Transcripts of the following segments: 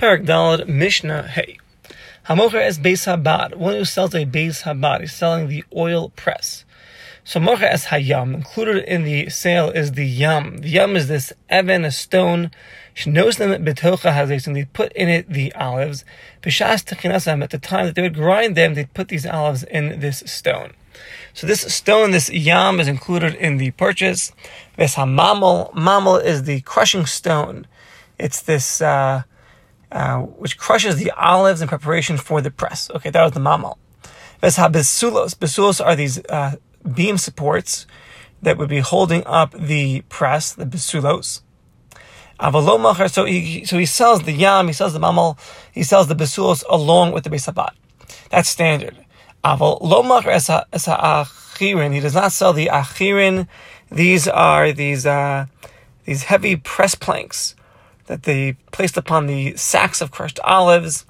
Parak Dalad Mishnah Hey. Hamocher es Beis Habad. One who sells a Beis Habad is selling the oil press. So Mocha es Hayam. Included in the sale is the Yam. The Yam is this Evan, a stone. Shnos them betocha hazes, and they put in it the olives. B'shas techinasam. At the time that they would grind them, they'd put these olives in this stone. So this stone, this yam, is included in the purchase. Ves hamamel. Mamel is the crushing stone. It's this uh, uh, which crushes the olives in preparation for the press. Okay, that was the mamel. Ves habisulos. Bisulos are these uh, beam supports that would be holding up the press, the bisulos. So he, so he sells the yam, he sells the mamal, he sells the bisulos along with the besabat. That's standard. Aval lo achirin. He does not sell the achirin. These are these uh, these heavy press planks that they placed upon the sacks of crushed olives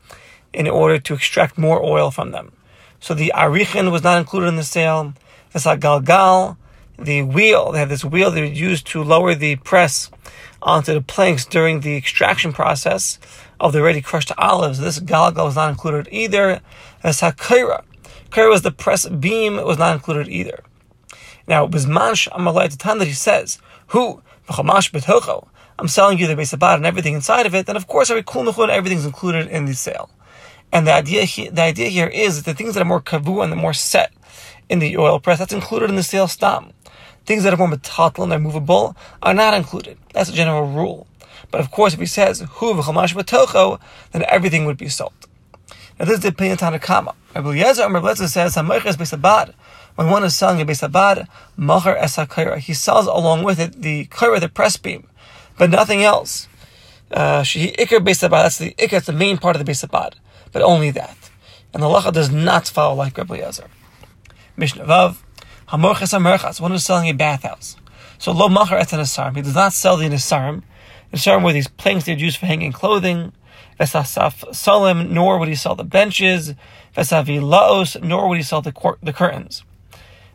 in order to extract more oil from them. So the arichin was not included in the sale. Vesa galgal, the wheel. They had this wheel they would use to lower the press onto the planks during the extraction process of the already crushed olives. This galgal was not included either. As hakira, Kara was the press beam, was not included either. Now, Bizmansh Amalai, time that he says, Who, V'chamash betocho, I'm selling you the Besabat and everything inside of it, then of course every kul and everything's included in the sale. And the idea, the idea here is that the things that are more kavu and the more set in the oil press, that's included in the sale stam. Things that are more metatl and they're movable are not included. That's a general rule. But of course, if he says, Hu v'chamash betocho, then everything would be sold. Now this is the opinion of Tanna Kamma. Rabbi Eliezer Rabbi Eliezer says, "Hamoiches besabad." When one is selling a besabad, macher esakira, he sells along with it the kaira, the press beam, but nothing else. Uh, she ikar besabad. That's the ikar. That's the main part of the besabad, but only that. And the lacha does not follow like Rabbi Eliezer. Mishnah Vav, hamoiches hamerchas. One is selling a bathhouse. So lo macher et He does not sell the nesarim. Nesarim were these planks they would use for hanging clothing. Vesasaf Salim, nor would he sell the benches. Vesavi Laos, nor would he sell the, cor- the curtains.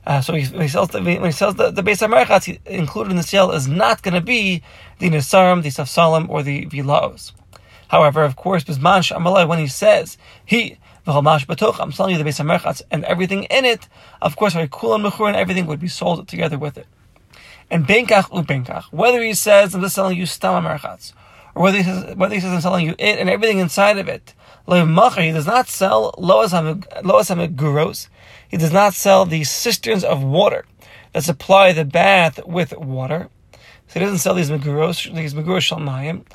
Uh, so he, he, sells the, when he sells the, included in the sale is not going to be the Nesarim, the Safsalim, or the Vilaos. However, of course, Bizman Amalai, when he says, he, V'chamash Batoch, I'm selling you the Beis HaMerchatz and everything in it, of course, Kulan Mechur and everything would be sold together with it. And Benkach U Benkach, whether he says, I'm just selling you Stam HaMerchatz, or whether he says, whether he says I'm selling you it and everything inside of it. He does not sell loas hamiguros. He does not sell the cisterns of water that supply the bath with water. So he doesn't sell these meguros, these meguros shalmayim.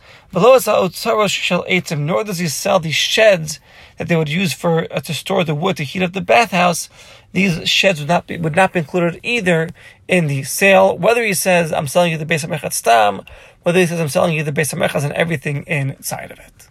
Nor does he sell the sheds that they would use for uh, to store the wood to heat up the bathhouse. These sheds would not be would not be included either in the sale. Whether he says I'm selling you the base of stam, whether he says I'm selling you the base of and everything inside of it.